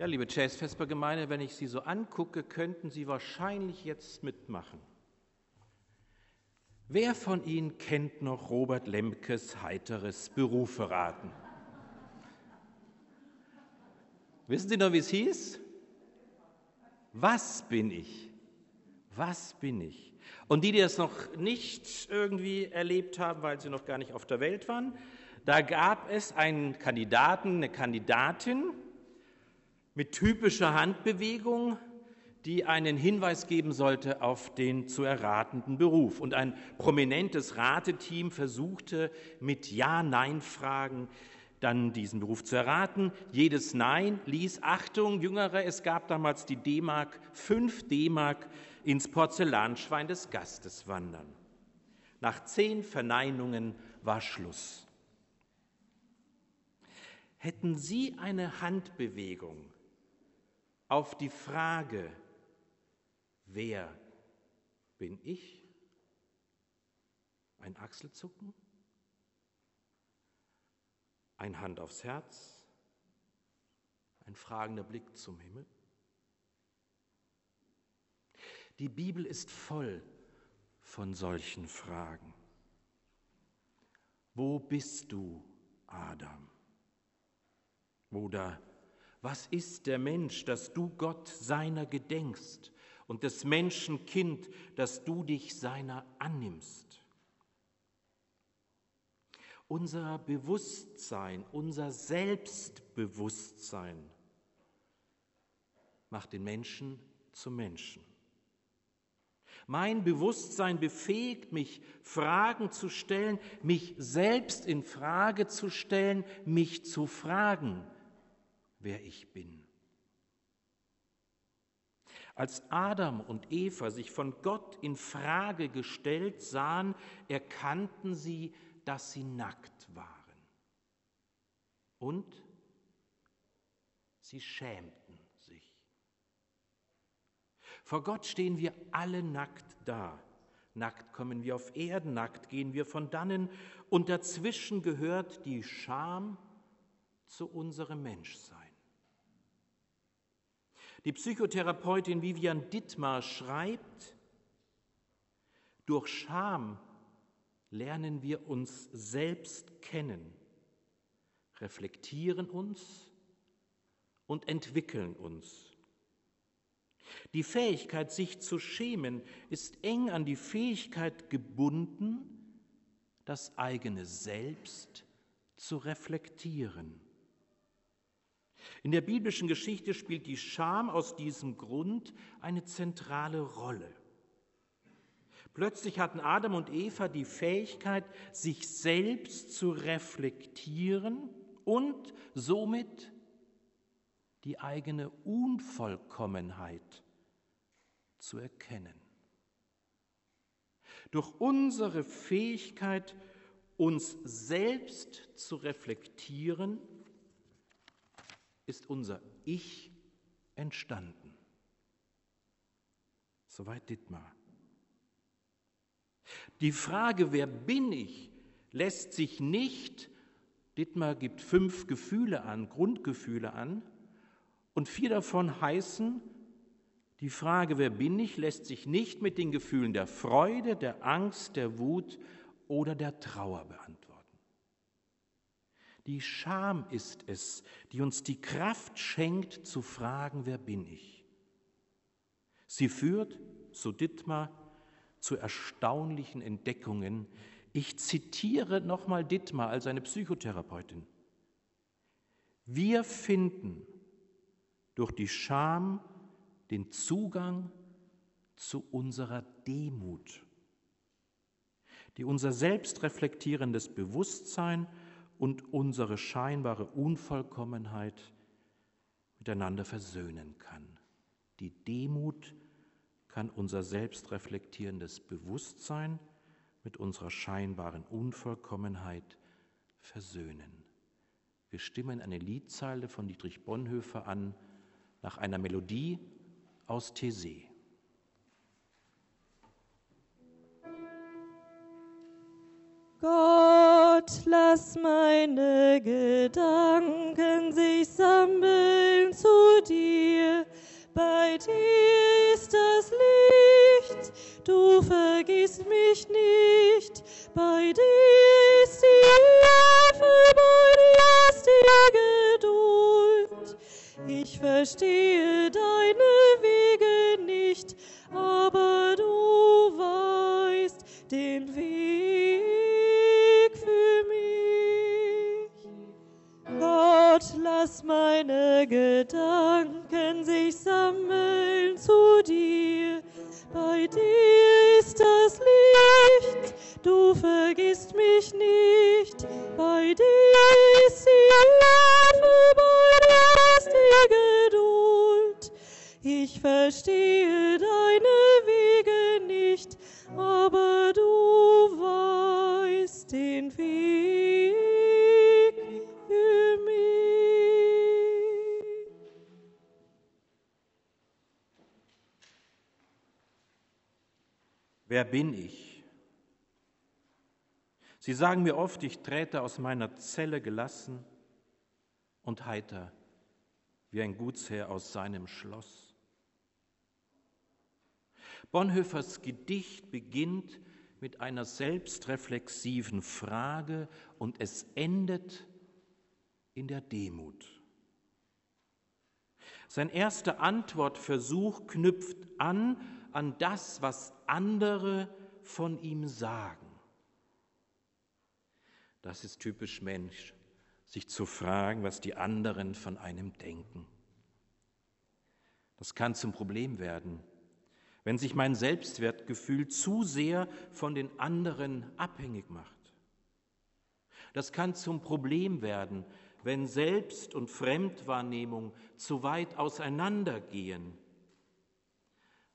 Ja, liebe Jazzvespergemeinde, wenn ich Sie so angucke, könnten Sie wahrscheinlich jetzt mitmachen. Wer von Ihnen kennt noch Robert Lemkes heiteres Beruferaten? Wissen Sie noch, wie es hieß? Was bin ich? Was bin ich? Und die, die es noch nicht irgendwie erlebt haben, weil sie noch gar nicht auf der Welt waren, da gab es einen Kandidaten, eine Kandidatin, mit typischer Handbewegung, die einen Hinweis geben sollte auf den zu erratenden Beruf. Und ein prominentes Rateteam versuchte mit Ja-Nein-Fragen dann diesen Beruf zu erraten. Jedes Nein ließ, Achtung, Jüngere, es gab damals die D-Mark, fünf D-Mark ins Porzellanschwein des Gastes wandern. Nach zehn Verneinungen war Schluss. Hätten Sie eine Handbewegung auf die Frage, wer bin ich? Ein Achselzucken? Ein Hand aufs Herz? Ein fragender Blick zum Himmel? Die Bibel ist voll von solchen Fragen. Wo bist du, Adam? Oder was ist der Mensch, dass du Gott seiner gedenkst und des Menschen Kind, dass du dich seiner annimmst? Unser Bewusstsein, unser Selbstbewusstsein macht den Menschen zum Menschen. Mein Bewusstsein befähigt mich, Fragen zu stellen, mich selbst in Frage zu stellen, mich zu fragen wer ich bin. Als Adam und Eva sich von Gott in Frage gestellt sahen, erkannten sie, dass sie nackt waren. Und sie schämten sich. Vor Gott stehen wir alle nackt da. Nackt kommen wir auf Erden, nackt gehen wir von dannen und dazwischen gehört die Scham zu unserem Menschsein. Die Psychotherapeutin Vivian Dittmar schreibt, durch Scham lernen wir uns selbst kennen, reflektieren uns und entwickeln uns. Die Fähigkeit, sich zu schämen, ist eng an die Fähigkeit gebunden, das eigene Selbst zu reflektieren. In der biblischen Geschichte spielt die Scham aus diesem Grund eine zentrale Rolle. Plötzlich hatten Adam und Eva die Fähigkeit, sich selbst zu reflektieren und somit die eigene Unvollkommenheit zu erkennen. Durch unsere Fähigkeit, uns selbst zu reflektieren, ist unser Ich entstanden. Soweit Dittmar. Die Frage, wer bin ich, lässt sich nicht, Dittmar gibt fünf Gefühle an, Grundgefühle an, und vier davon heißen, die Frage, wer bin ich, lässt sich nicht mit den Gefühlen der Freude, der Angst, der Wut oder der Trauer beantworten. Die Scham ist es, die uns die Kraft schenkt zu fragen, wer bin ich? Sie führt, so Dittmar, zu erstaunlichen Entdeckungen. Ich zitiere nochmal Dittmar als eine Psychotherapeutin. Wir finden durch die Scham den Zugang zu unserer Demut, die unser selbstreflektierendes Bewusstsein und unsere scheinbare Unvollkommenheit miteinander versöhnen kann. Die Demut kann unser selbstreflektierendes Bewusstsein mit unserer scheinbaren Unvollkommenheit versöhnen. Wir stimmen eine Liedzeile von Dietrich Bonhoeffer an nach einer Melodie aus Thésée. Gott Gott, lass meine Gedanken sich sammeln zu dir. Bei dir ist das Licht, du vergisst mich nicht. Bei dir ist die Hilfe, bei dir ist die Geduld. Ich verstehe deine Wege Gott, lass meine Gedanken sich sammeln zu dir. Bei dir ist das Licht, du vergisst mich nicht. Bei dir ist die Hilfe, bei dir ist die Geduld. Ich verstehe deine Wer bin ich? Sie sagen mir oft, ich träte aus meiner Zelle gelassen und heiter wie ein Gutsherr aus seinem Schloss. Bonhoeffers Gedicht beginnt mit einer selbstreflexiven Frage und es endet in der Demut. Sein erster Antwortversuch knüpft an an das, was andere von ihm sagen. Das ist typisch Mensch, sich zu fragen, was die anderen von einem denken. Das kann zum Problem werden, wenn sich mein Selbstwertgefühl zu sehr von den anderen abhängig macht. Das kann zum Problem werden, wenn Selbst- und Fremdwahrnehmung zu weit auseinandergehen,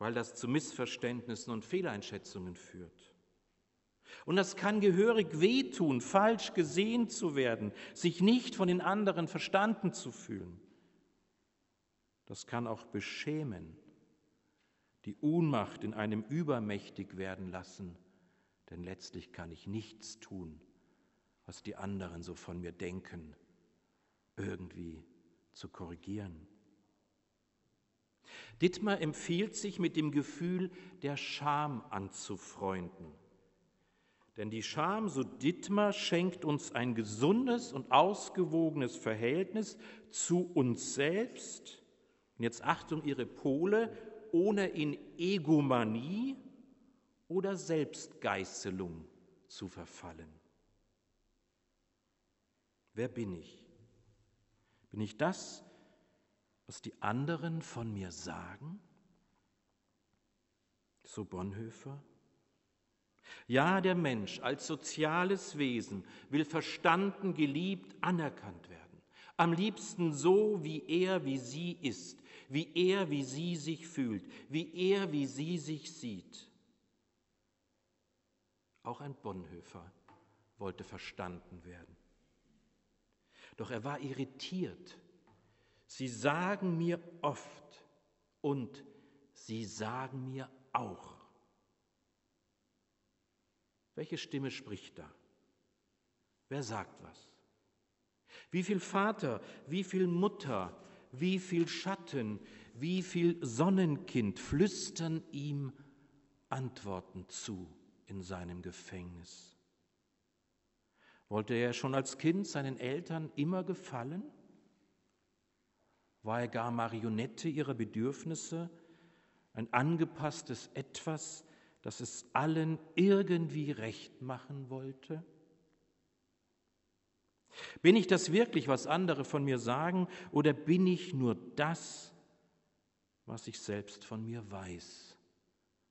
weil das zu Missverständnissen und Fehleinschätzungen führt. Und das kann gehörig wehtun, falsch gesehen zu werden, sich nicht von den anderen verstanden zu fühlen. Das kann auch beschämen, die Ohnmacht in einem übermächtig werden lassen, denn letztlich kann ich nichts tun, was die anderen so von mir denken, irgendwie zu korrigieren. Dittmar empfiehlt sich mit dem Gefühl der Scham anzufreunden. Denn die Scham, so Dittmar, schenkt uns ein gesundes und ausgewogenes Verhältnis zu uns selbst. Und jetzt Achtung, ihre Pole, ohne in Egomanie oder Selbstgeißelung zu verfallen. Wer bin ich? Bin ich das, was die anderen von mir sagen? So Bonhoeffer? Ja, der Mensch als soziales Wesen will verstanden, geliebt, anerkannt werden. Am liebsten so, wie er, wie sie ist, wie er, wie sie sich fühlt, wie er, wie sie sich sieht. Auch ein Bonhoeffer wollte verstanden werden. Doch er war irritiert. Sie sagen mir oft und sie sagen mir auch. Welche Stimme spricht da? Wer sagt was? Wie viel Vater, wie viel Mutter, wie viel Schatten, wie viel Sonnenkind flüstern ihm Antworten zu in seinem Gefängnis? Wollte er schon als Kind seinen Eltern immer gefallen? War er gar Marionette ihrer Bedürfnisse, ein angepasstes Etwas, das es allen irgendwie recht machen wollte? Bin ich das wirklich, was andere von mir sagen, oder bin ich nur das, was ich selbst von mir weiß?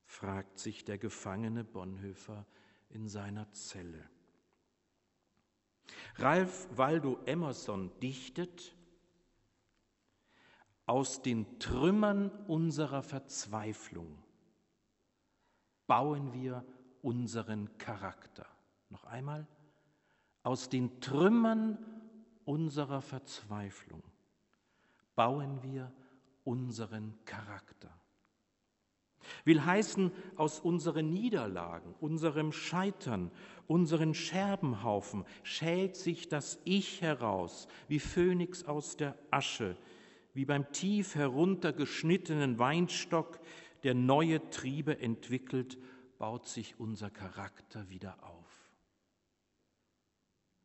fragt sich der gefangene Bonhoeffer in seiner Zelle. Ralph Waldo Emerson dichtet, aus den Trümmern unserer Verzweiflung bauen wir unseren Charakter. Noch einmal, aus den Trümmern unserer Verzweiflung bauen wir unseren Charakter. Will heißen, aus unseren Niederlagen, unserem Scheitern, unseren Scherbenhaufen schält sich das Ich heraus, wie Phönix aus der Asche, wie beim tief heruntergeschnittenen Weinstock, der neue Triebe entwickelt, baut sich unser Charakter wieder auf.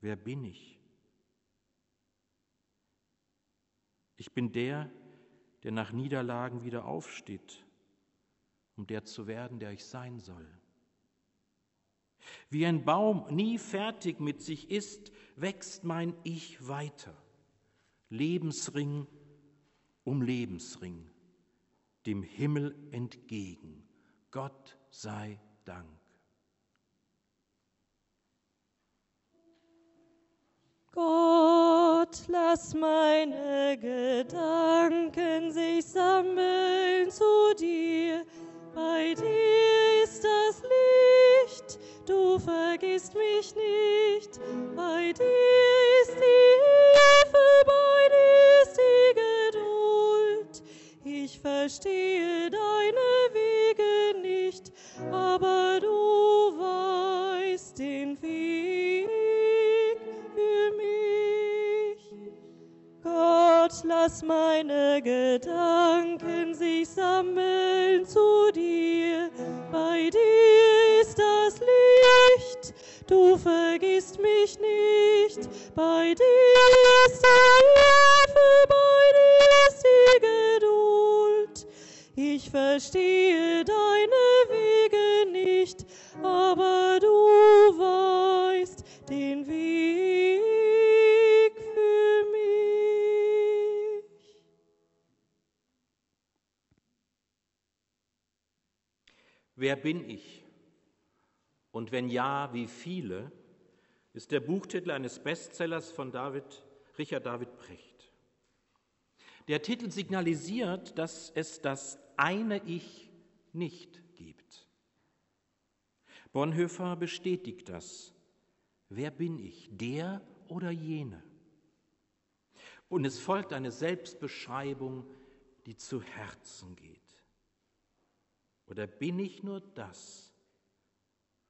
Wer bin ich? Ich bin der, der nach Niederlagen wieder aufsteht, um der zu werden, der ich sein soll. Wie ein Baum nie fertig mit sich ist, wächst mein Ich weiter. Lebensring um Lebensring, dem Himmel entgegen. Gott sei Dank. Gott, lass meine Gedanken sich sammeln zu dir. Bei dir ist das Licht, du vergisst mich nicht. Bei dir ist die Hilfe, bei dir ist die verstehe deine Wege nicht, aber du weißt den Weg. Gott, lass meine Gedanken sich sammeln zu dir. Bei dir ist das Licht, du vergisst mich nicht. Bei dir ist die Hilfe, verstehe deine Wege nicht, aber du weißt den Weg für mich. Wer bin ich? Und wenn ja, wie viele? ist der Buchtitel eines Bestsellers von David, Richard David Precht. Der Titel signalisiert, dass es das eine Ich nicht gibt. Bonhoeffer bestätigt das. Wer bin ich, der oder jene? Und es folgt eine Selbstbeschreibung, die zu Herzen geht. Oder bin ich nur das,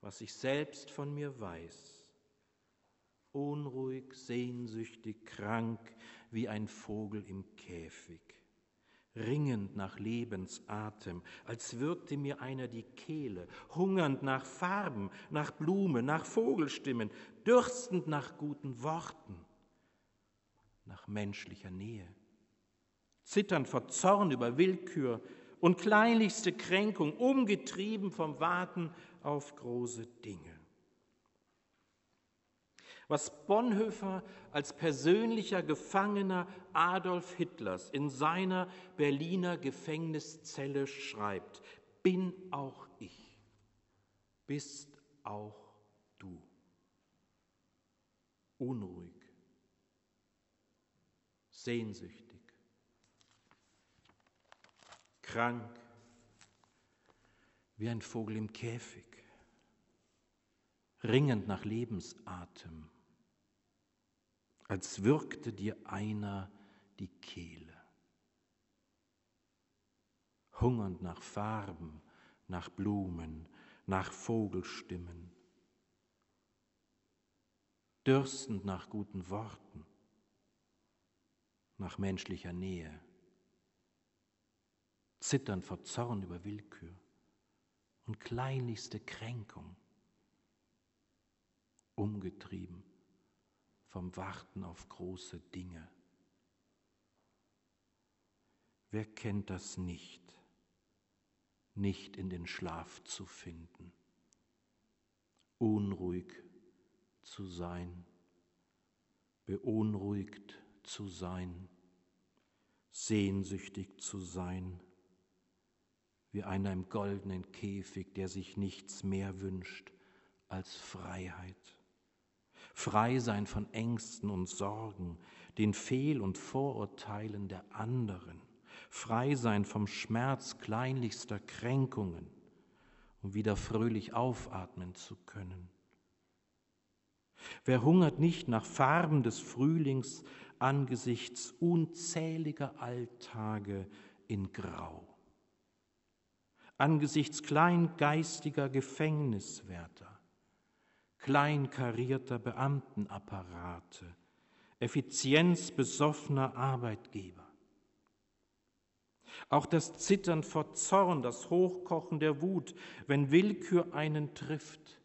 was ich selbst von mir weiß? Unruhig, sehnsüchtig, krank, wie ein Vogel im Käfig, ringend nach Lebensatem, als würgte mir einer die Kehle, hungernd nach Farben, nach Blumen, nach Vogelstimmen, dürstend nach guten Worten, nach menschlicher Nähe, zitternd vor Zorn über Willkür und kleinlichste Kränkung, umgetrieben vom Warten auf große Dinge. Was Bonhoeffer als persönlicher Gefangener Adolf Hitlers in seiner Berliner Gefängniszelle schreibt, bin auch ich, bist auch du. Unruhig, sehnsüchtig, krank, wie ein Vogel im Käfig, ringend nach Lebensatem als würgte dir einer die Kehle. Hungernd nach Farben, nach Blumen, nach Vogelstimmen, dürstend nach guten Worten, nach menschlicher Nähe, zitternd vor Zorn über Willkür und kleinlichste Kränkung, umgetrieben vom Warten auf große Dinge. Wer kennt das nicht, nicht in den Schlaf zu finden, unruhig zu sein, beunruhigt zu sein, sehnsüchtig zu sein, wie einer im goldenen Käfig, der sich nichts mehr wünscht als Freiheit frei sein von Ängsten und Sorgen, den Fehl- und Vorurteilen der anderen, frei sein vom Schmerz kleinlichster Kränkungen, um wieder fröhlich aufatmen zu können. Wer hungert nicht nach Farben des Frühlings angesichts unzähliger Alltage in Grau? angesichts kleingeistiger Gefängniswärter, kleinkarierter Beamtenapparate, effizienzbesoffener Arbeitgeber. Auch das Zittern vor Zorn, das Hochkochen der Wut, wenn Willkür einen trifft,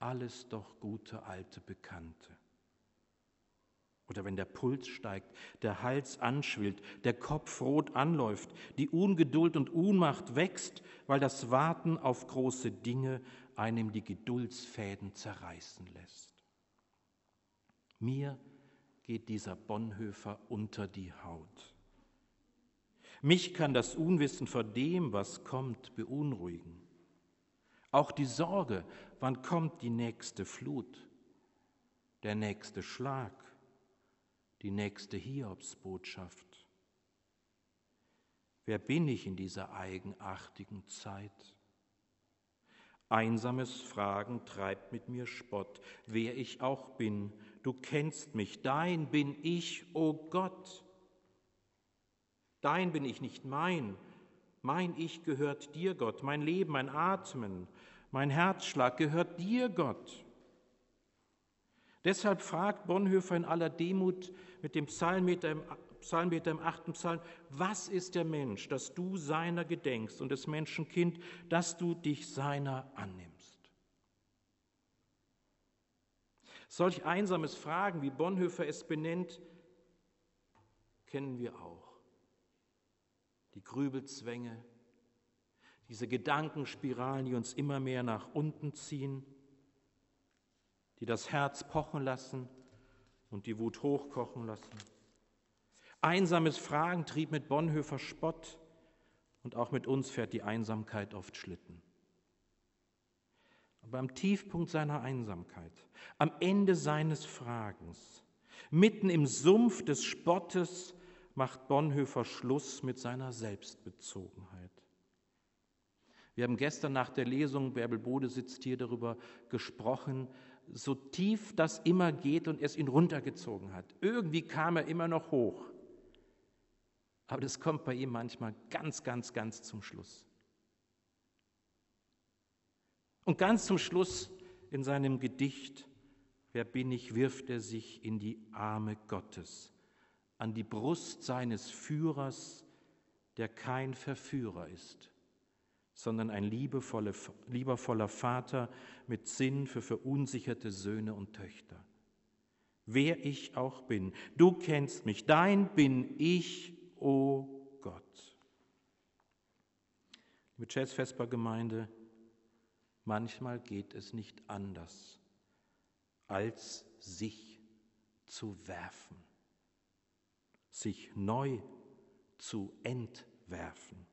alles doch gute alte Bekannte. Oder wenn der Puls steigt, der Hals anschwillt, der Kopf rot anläuft, die Ungeduld und Unmacht wächst, weil das Warten auf große Dinge einem die Geduldsfäden zerreißen lässt. Mir geht dieser Bonhoeffer unter die Haut. Mich kann das Unwissen vor dem, was kommt, beunruhigen. Auch die Sorge, wann kommt die nächste Flut, der nächste Schlag, die nächste Hiobsbotschaft. Wer bin ich in dieser eigenartigen Zeit? Einsames Fragen treibt mit mir Spott, wer ich auch bin. Du kennst mich, dein bin ich, o oh Gott. Dein bin ich nicht mein. Mein Ich gehört dir, Gott. Mein Leben, mein Atmen, mein Herzschlag gehört dir, Gott. Deshalb fragt Bonhoeffer in aller Demut mit dem Psalmbeter im, Psalmbeter im achten Psalm, was ist der Mensch, dass du seiner gedenkst und des Menschenkind, dass du dich seiner annimmst? Solch einsames Fragen, wie Bonhoeffer es benennt, kennen wir auch die Grübelzwänge, diese Gedankenspiralen, die uns immer mehr nach unten ziehen, die das Herz pochen lassen und die Wut hochkochen lassen. Einsames Fragen trieb mit Bonhoeffer Spott und auch mit uns fährt die Einsamkeit oft Schlitten. Aber am Tiefpunkt seiner Einsamkeit, am Ende seines Fragens, mitten im Sumpf des Spottes macht Bonhoeffer Schluss mit seiner Selbstbezogenheit. Wir haben gestern nach der Lesung, Bärbel Bode sitzt hier, darüber gesprochen, so tief das immer geht und es ihn runtergezogen hat. Irgendwie kam er immer noch hoch. Aber das kommt bei ihm manchmal ganz, ganz, ganz zum Schluss. Und ganz zum Schluss in seinem Gedicht, Wer bin ich, wirft er sich in die Arme Gottes an die Brust seines Führers, der kein Verführer ist, sondern ein liebevoller, liebevoller Vater mit Sinn für verunsicherte Söhne und Töchter. Wer ich auch bin, du kennst mich, dein bin ich, o Gott. Liebe Chess-Vesper-Gemeinde, manchmal geht es nicht anders, als sich zu werfen sich neu zu entwerfen,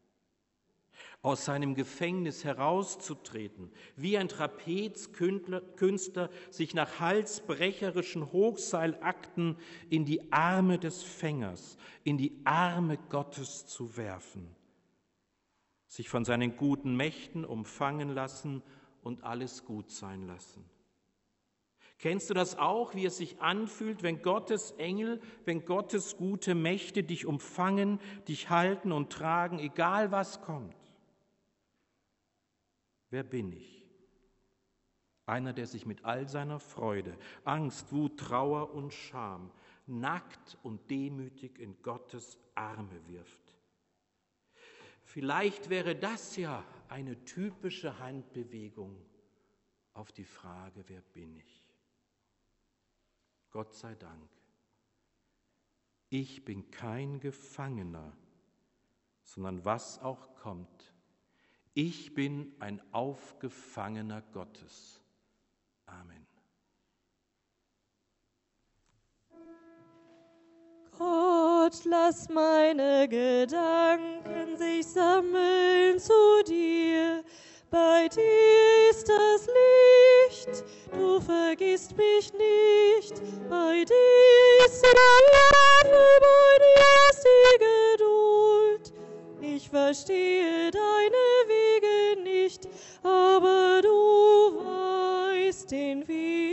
aus seinem Gefängnis herauszutreten, wie ein Trapezkünstler sich nach halsbrecherischen Hochseilakten in die Arme des Fängers, in die Arme Gottes zu werfen, sich von seinen guten Mächten umfangen lassen und alles gut sein lassen. Kennst du das auch, wie es sich anfühlt, wenn Gottes Engel, wenn Gottes gute Mächte dich umfangen, dich halten und tragen, egal was kommt? Wer bin ich? Einer, der sich mit all seiner Freude, Angst, Wut, Trauer und Scham nackt und demütig in Gottes Arme wirft. Vielleicht wäre das ja eine typische Handbewegung auf die Frage, wer bin ich? Gott sei Dank. Ich bin kein Gefangener, sondern was auch kommt. Ich bin ein Aufgefangener Gottes. Amen. Gott, lass meine Gedanken sich sammeln zu dir. Bei dir ist das Licht, du vergisst mich nicht. Bei dir ist die Liebe, bei dir ist die Geduld ich verstehe deine Wege nicht, aber du weißt den Weg.